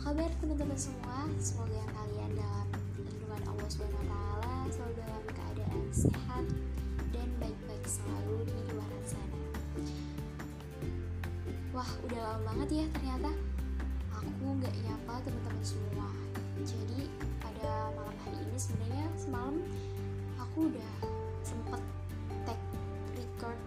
kabar teman-teman semua? Semoga kalian dalam lindungan Allah SWT selalu dalam keadaan sehat dan baik-baik selalu di luar sana. Wah, udah lama banget ya ternyata aku nggak nyapa teman-teman semua. Jadi pada malam hari ini sebenarnya semalam aku udah sempet tag record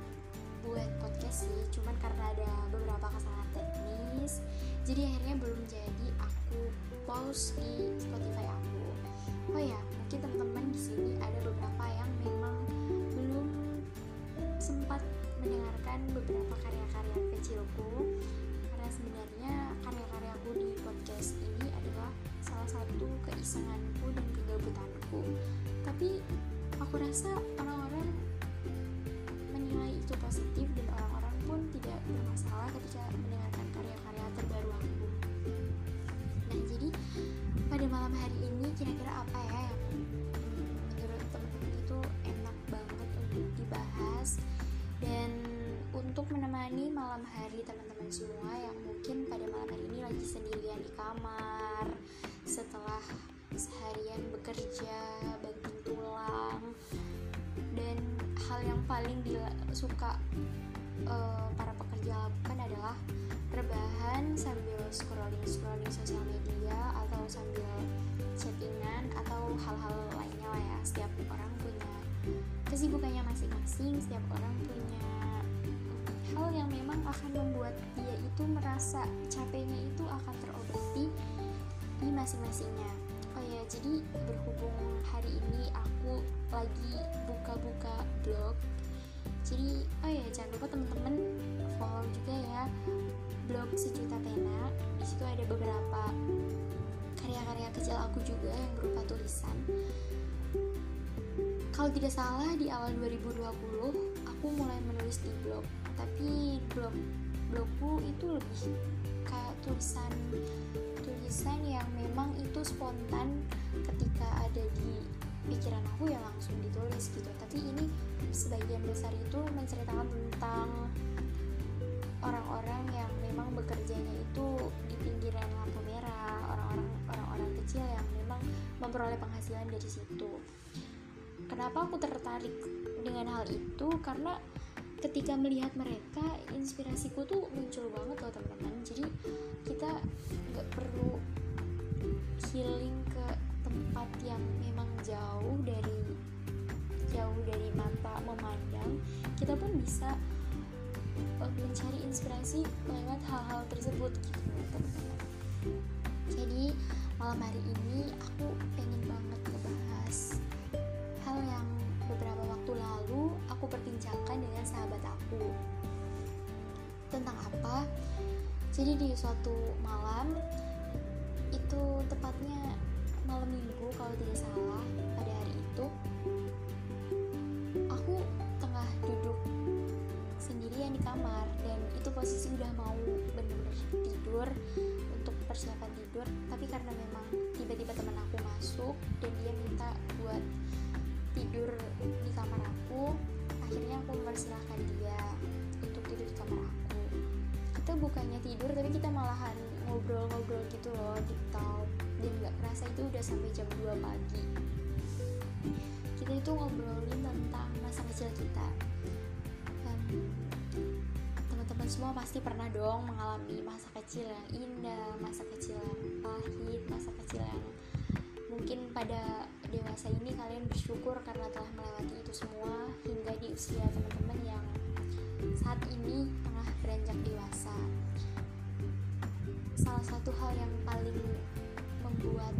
buat podcast sih, cuman karena ada beberapa kesalahan teknis, jadi akhirnya belum jadi aku post di Spotify aku. Oh ya, mungkin teman-teman di sini ada beberapa yang memang belum sempat mendengarkan beberapa karya-karya kecilku. Karena sebenarnya karya-karyaku di podcast ini adalah salah satu keisenganku dan kegabutanku. Tapi aku rasa orang-orang menilai itu positif dan orang-orang pun tidak bermasalah malam hari teman-teman semua yang mungkin pada malam hari ini lagi sendirian di kamar. Setelah seharian bekerja banting tulang dan hal yang paling suka uh, para pekerja lakukan adalah rebahan sambil scrolling scrolling sosial media atau sambil chattingan atau hal-hal lainnya lah ya. Setiap orang punya kesibukannya masing-masing setiap orang punya hal yang memang akan membuat dia itu merasa capeknya itu akan terobati di masing-masingnya. Oh ya jadi berhubung hari ini aku lagi buka-buka blog jadi oh ya jangan lupa teman-teman follow juga ya blog sejuta pena. Di situ ada beberapa karya-karya kecil aku juga yang berupa tulisan. Kalau tidak salah di awal 2020 aku mulai menulis di blog tapi blog blogku itu lebih kayak tulisan tulisan yang memang itu spontan ketika ada di pikiran aku ya langsung ditulis gitu. Tapi ini sebagian besar itu menceritakan tentang orang-orang yang memang bekerjanya itu di pinggiran lampu merah orang-orang orang-orang kecil yang memang memperoleh penghasilan dari situ. Kenapa aku tertarik dengan hal itu? Karena ketika melihat mereka inspirasiku tuh muncul banget loh teman-teman. Jadi kita nggak perlu healing ke tempat yang memang jauh dari jauh dari mata memandang. Kita pun bisa mencari inspirasi lewat hal-hal tersebut gitu teman-teman. Jadi malam hari ini aku pengen banget ngebahas hal yang lalu aku perbincangkan dengan sahabat aku. Tentang apa? Jadi di suatu malam itu tepatnya malam minggu kalau tidak salah pada hari itu aku tengah duduk sendirian di kamar dan itu posisi udah mau bener-bener tidur untuk persiapan tidur. Tapi karena memang tiba-tiba teman aku masuk dan dia minta buat tidur di kamar aku akhirnya aku mempersilahkan dia untuk tidur di kamar aku. Kita bukannya tidur tapi kita malahan ngobrol-ngobrol gitu loh di talk dan nggak kerasa itu udah sampai jam 2 pagi. Kita itu ngobrolin tentang masa kecil kita. Teman-teman semua pasti pernah dong mengalami masa kecil yang indah masa kecil yang pahit masa kecil yang mungkin pada dewasa ini kalian bersyukur karena telah melewati itu semua hingga di usia teman-teman yang saat ini tengah beranjak dewasa. Salah satu hal yang paling membuat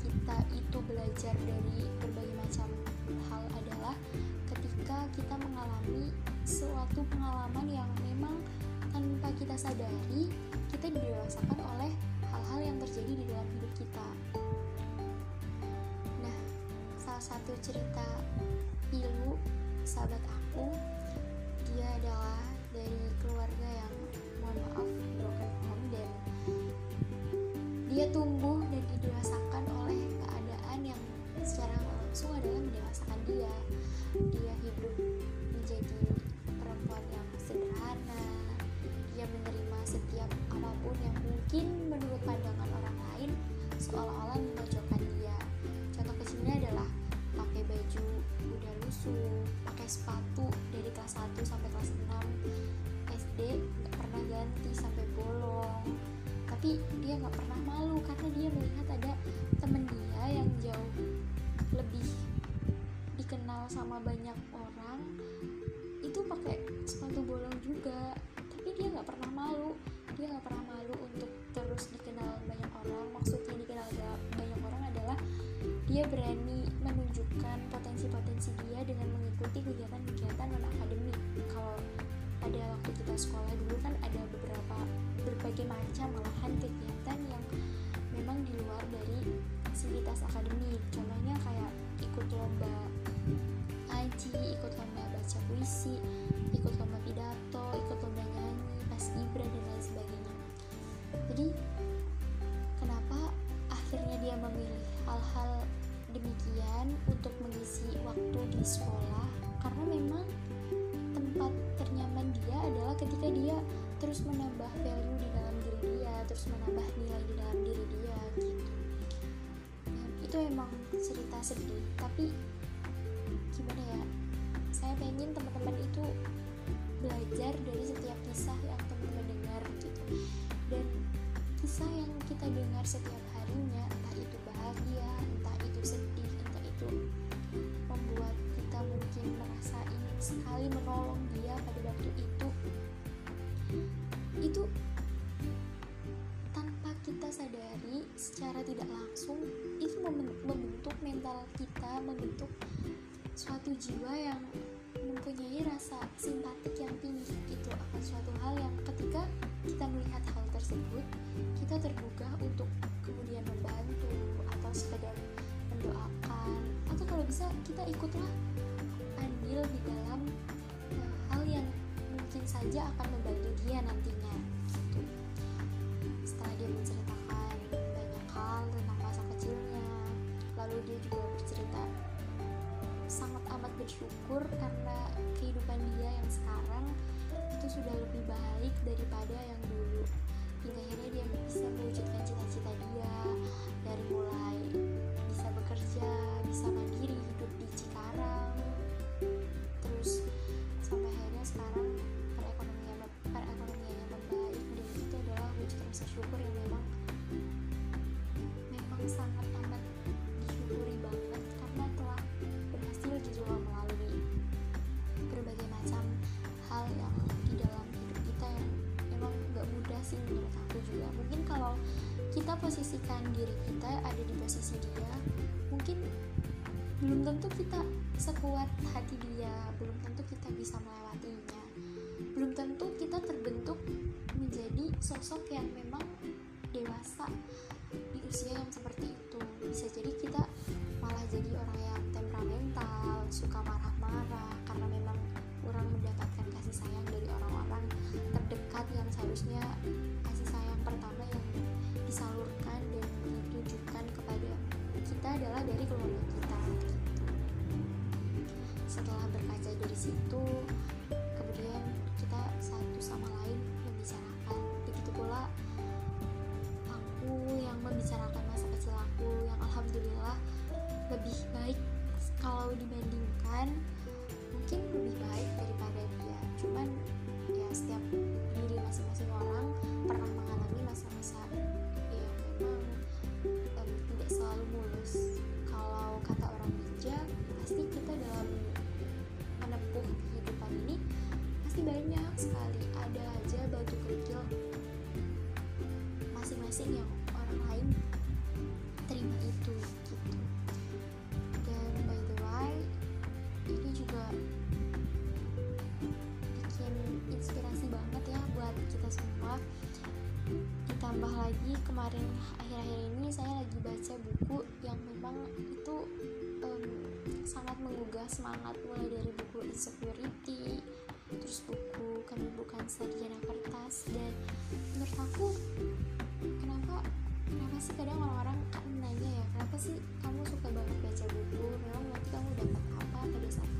kita itu belajar dari berbagai macam hal adalah ketika kita mengalami suatu pengalaman yang memang tanpa kita sadari kita didewasakan oleh hal-hal yang terjadi di dalam hidup kita salah satu cerita pilu sahabat aku dia adalah dari keluarga yang mohon maaf broken home dan dia tumbuh dan didewasakan oleh keadaan yang secara langsung adalah mendewasakan dia. Dia hidup menjadi sepatu dari kelas 1 sampai kelas 6 SD nggak pernah ganti sampai bolong. Tapi dia nggak pernah malu karena dia melihat ada temen dia yang jauh lebih dikenal sama banyak orang itu pakai sepatu bolong juga. Tapi dia nggak pernah malu. Dia nggak pernah malu untuk terus dikenal banyak orang. Maksudnya dikenal banyak orang adalah dia berani menunjukkan potensi-potensi dia dengan mengikuti kegiatan-kegiatan non akademik kalau pada waktu kita sekolah dulu kan ada beberapa berbagai macam malahan kegiatan yang memang di luar dari fasilitas akademik. Contohnya kayak ikut lomba ngaji ikut lomba baca puisi ikut lomba pidato ikut lomba nyanyi pas ibra dan lain sebagainya. Jadi demikian untuk mengisi waktu di sekolah karena memang tempat ternyaman dia adalah ketika dia terus menambah value di dalam diri dia terus menambah nilai di dalam diri dia gitu. Nah, itu emang cerita sedih. Tapi gimana ya saya pengen teman-teman itu belajar dari setiap kisah yang teman-teman dengar gitu. Dan kisah yang kita dengar setiap harinya entah itu bahagia entah itu sedih entah itu membuat kita mungkin merasa ingin sekali menolong dia pada waktu itu. Itu tanpa kita sadari secara tidak langsung itu membentuk mental kita membentuk suatu jiwa yang mempunyai rasa simpatik yang ikutlah andil di dalam uh, hal yang mungkin saja akan membantu dia nantinya gitu. setelah dia menceritakan banyak hal tentang masa kecilnya lalu dia juga bercerita sangat amat bersyukur karena kehidupan dia yang sekarang itu sudah lebih baik daripada yang dulu hingga akhirnya diri kita ada di posisi dia mungkin belum tentu kita sekuat hati dia belum tentu kita bisa melewatinya. Belum tentu kita terbentuk menjadi sosok yang memang dewasa di usia yang seperti itu. Bisa jadi kita malah jadi orang yang temperamental suka marah-marah karena memang kurang mendapatkan kasih sayang dari orang-orang terdekat yang seharusnya kasih sayang pertama yang disalurkan adalah dari keluarga kita. Setelah berkaca dari situ itu gitu. Dan by the way ini juga bikin inspirasi banget ya buat kita semua. Ditambah lagi kemarin akhir-akhir ini saya lagi baca buku yang memang itu um, sangat menggugah semangat mulai dari buku insecurity terus buku kami bukan sarjana kertas dan menurut aku kenapa kenapa sih kadang orang-orang kan nanya ya kenapa sih kamu suka banget baca buku? Memang nanti kamu dapat apa pada saat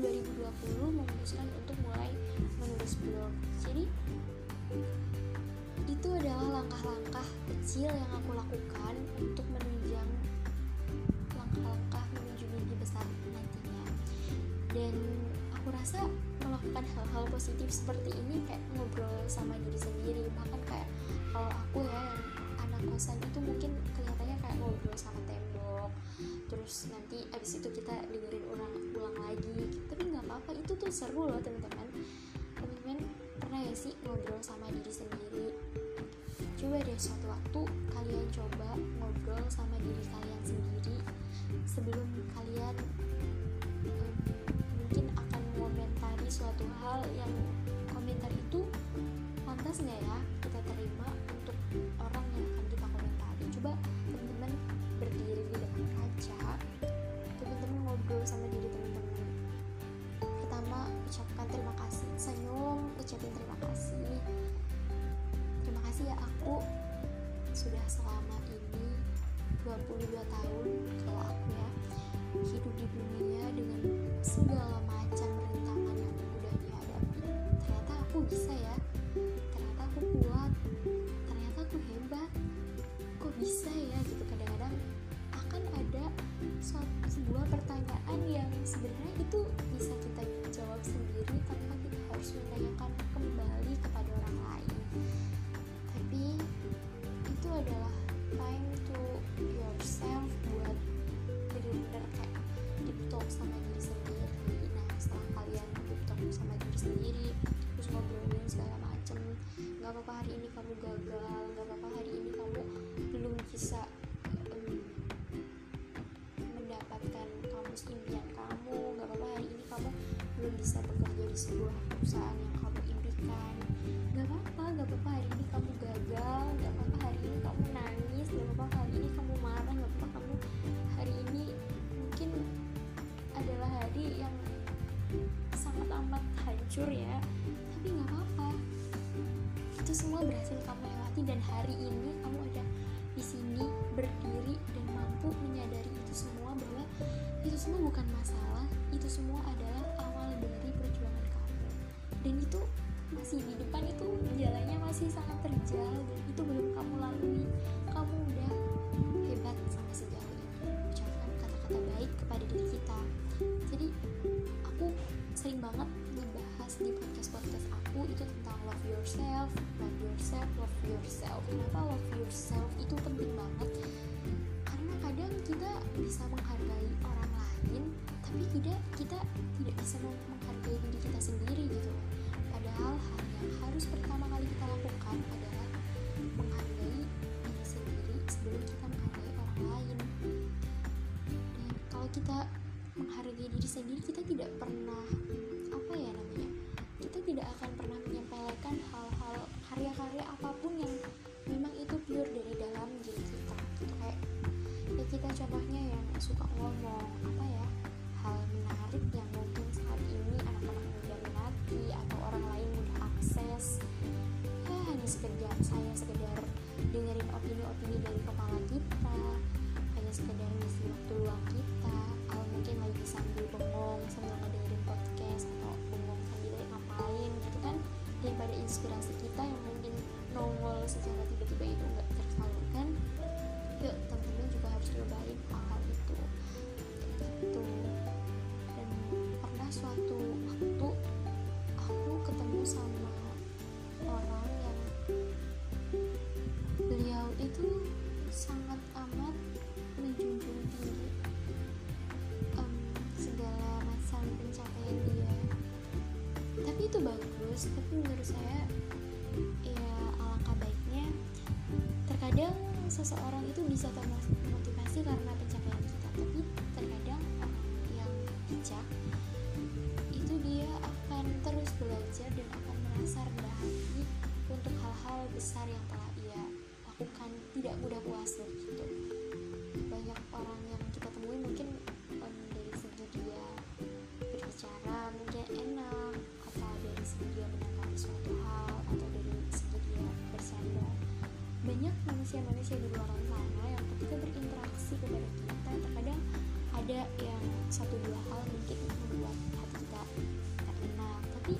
2020 memutuskan untuk mulai menulis blog. Jadi itu adalah langkah-langkah kecil yang aku lakukan untuk menunjang langkah-langkah menuju mimpi besar nantinya. Dan aku rasa melakukan hal-hal positif seperti ini kayak ngobrol sama diri sendiri bahkan kayak kalau aku ya yang anak kosan itu mungkin kelihatannya kayak ngobrol sama tembok terus nanti abis itu kita dengerin ulang ulang lagi apa-apa itu tuh seru loh teman-teman. Teman-teman pernah ya sih ngobrol sama diri sendiri? Coba deh suatu waktu kalian coba ngobrol sama diri kalian sendiri sebelum kalian mungkin akan mengomentari suatu hal yang komentar itu pantas nggak ya kita terima 22 tahun kalau aku ya hidup di dunia dengan segala macam rintangan yang udah dihadapi. Ternyata aku bisa ya. Ternyata aku kuat. Ternyata aku hebat. Kok bisa ya gitu? Kadang-kadang akan ada suatu, sebuah pertanyaan yang sebenarnya itu bisa kita jawab sendiri tanpa kita harus menanyakan kembali apa-apa hari ini kamu gagal lewati dan hari ini kamu ada di sini berdiri dan mampu menyadari itu semua bahwa itu semua bukan masalah itu semua adalah awal dari perjuangan kamu. Dan itu masih di depan itu jalannya masih sangat terjal dan itu belum kamu lalui. Kamu udah hebat sampai sejauh ini ucapkan kata-kata baik kepada diri kita. Jadi aku sering banget ngebahas di podcast-podcast aku itu tentang love yourself love yourself love yourself. Kenapa love yourself itu penting banget? Karena kadang kita bisa menghargai orang lain tapi tidak kita tidak bisa menghargai diri kita sendiri gitu. Padahal hal yang harus pertama kali kita lakukan adalah menghargai diri sendiri sebelum kita menghargai orang lain. Dan kalau kita menghargai diri sendiri saya sekedar dengerin opini-opini dari kepala kita hanya sekedar ngisi waktu luang kita atau mungkin lagi sambil bengong sambil ngedengerin podcast atau bengong sambil ngapain gitu kan? Daripada inspirasi kita yang mungkin nongol secara tiba-tiba itu nggak tersalurkan yuk teman-teman juga harus cobain hal-hal itu bisa termotivasi karena pencapaian kita. Tapi terkadang orang yang bijak itu dia akan terus belajar dan akan merasa rendah hati untuk hal-hal besar yang telah ia lakukan tidak mudah puas gitu banyak orang yang kita temui mungkin em, dari segi dia berbicara mungkin enak atau dari segi dia menanggapi suatu hal atau dari segi dia bersandar banyak manusia-manusia di luar ketika berinteraksi kepada kita. Terkadang ada yang satu dua hal mungkin membuat hati kita tak enak tapi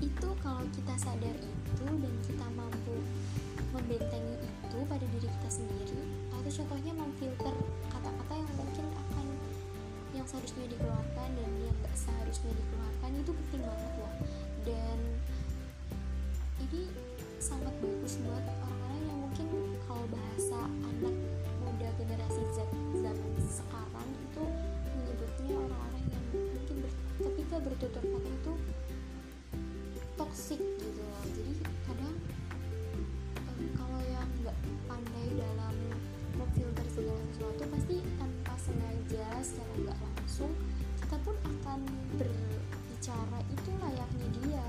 itu kalau kita sadar itu dan kita mampu membentengi itu pada diri kita sendiri atau contohnya memfilter kata-kata yang mungkin akan yang seharusnya dikeluarkan dan yang gak seharusnya dikeluarkan itu penting banget loh. Dan ini sangat bagus buat orang-orang yang mungkin kalau bahasa anak muda generasi Z zaman sekarang itu menyebutnya orang-orang yang mungkin ber, ketika bertutur kata itu toxic gitu loh. Jadi kadang um, kalau yang nggak pandai dalam memfilter segala sesuatu pasti tanpa sengaja secara nggak langsung kita pun akan berbicara itu layaknya dia.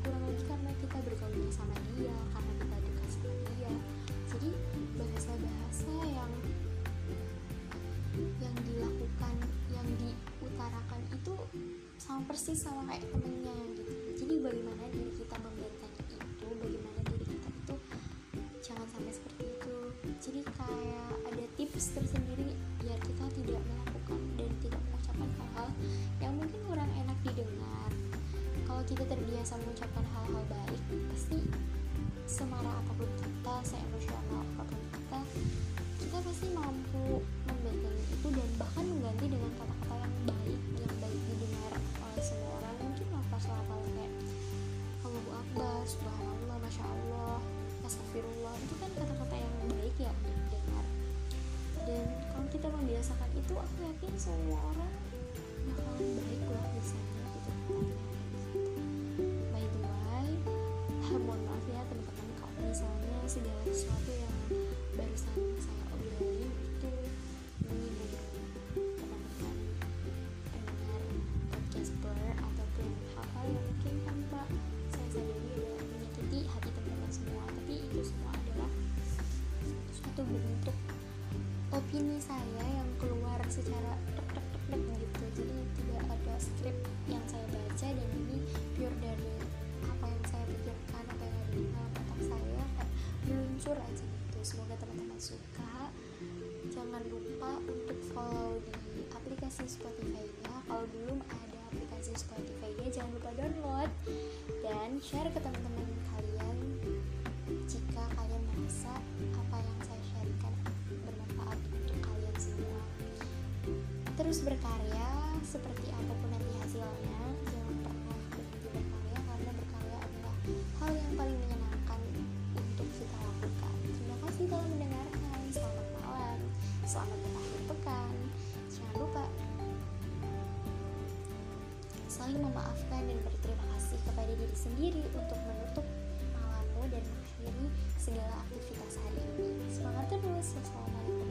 Kurang lebih karena kita bergaul sama dia sama persis membiasakan itu aku yakin semua orang bakalan baik lah di sana gitu. By the way mohon maaf ya teman-teman kalau misalnya segala sesuatu yang barusan saya obrolin itu menyinggung teman-teman pendengar podcaster ataupun hal-hal yang mungkin tanpa saya sadari udah menyakiti hati teman-teman semua. Tapi itu semua adalah suatu bentuk opini saya secara tek tek tek gitu. Jadi tidak ada skrip yang saya baca dan ini pure dari apa yang saya pikirkan apa yang ada di dalam otak saya kayak meluncur aja gitu. Semoga teman-teman suka. Jangan lupa untuk follow di aplikasi Spotify-nya. Kalau belum ada aplikasi Spotify-nya jangan lupa download dan share ke teman-teman kalian. Jika kalian merasa apa yang terus berkarya seperti apa pun nanti hasilnya jangan pernah berhenti berkarya karena berkarya adalah hal yang paling menyenangkan untuk kita lakukan. Terima kasih telah mendengarkan. Selamat malam selamat berakhir pekan. Jangan lupa saling memaafkan dan berterima kasih kepada diri sendiri untuk menutup malammu dan mengakhiri segala aktivitas hari ini. Semangat terus. Wassalamualaikum.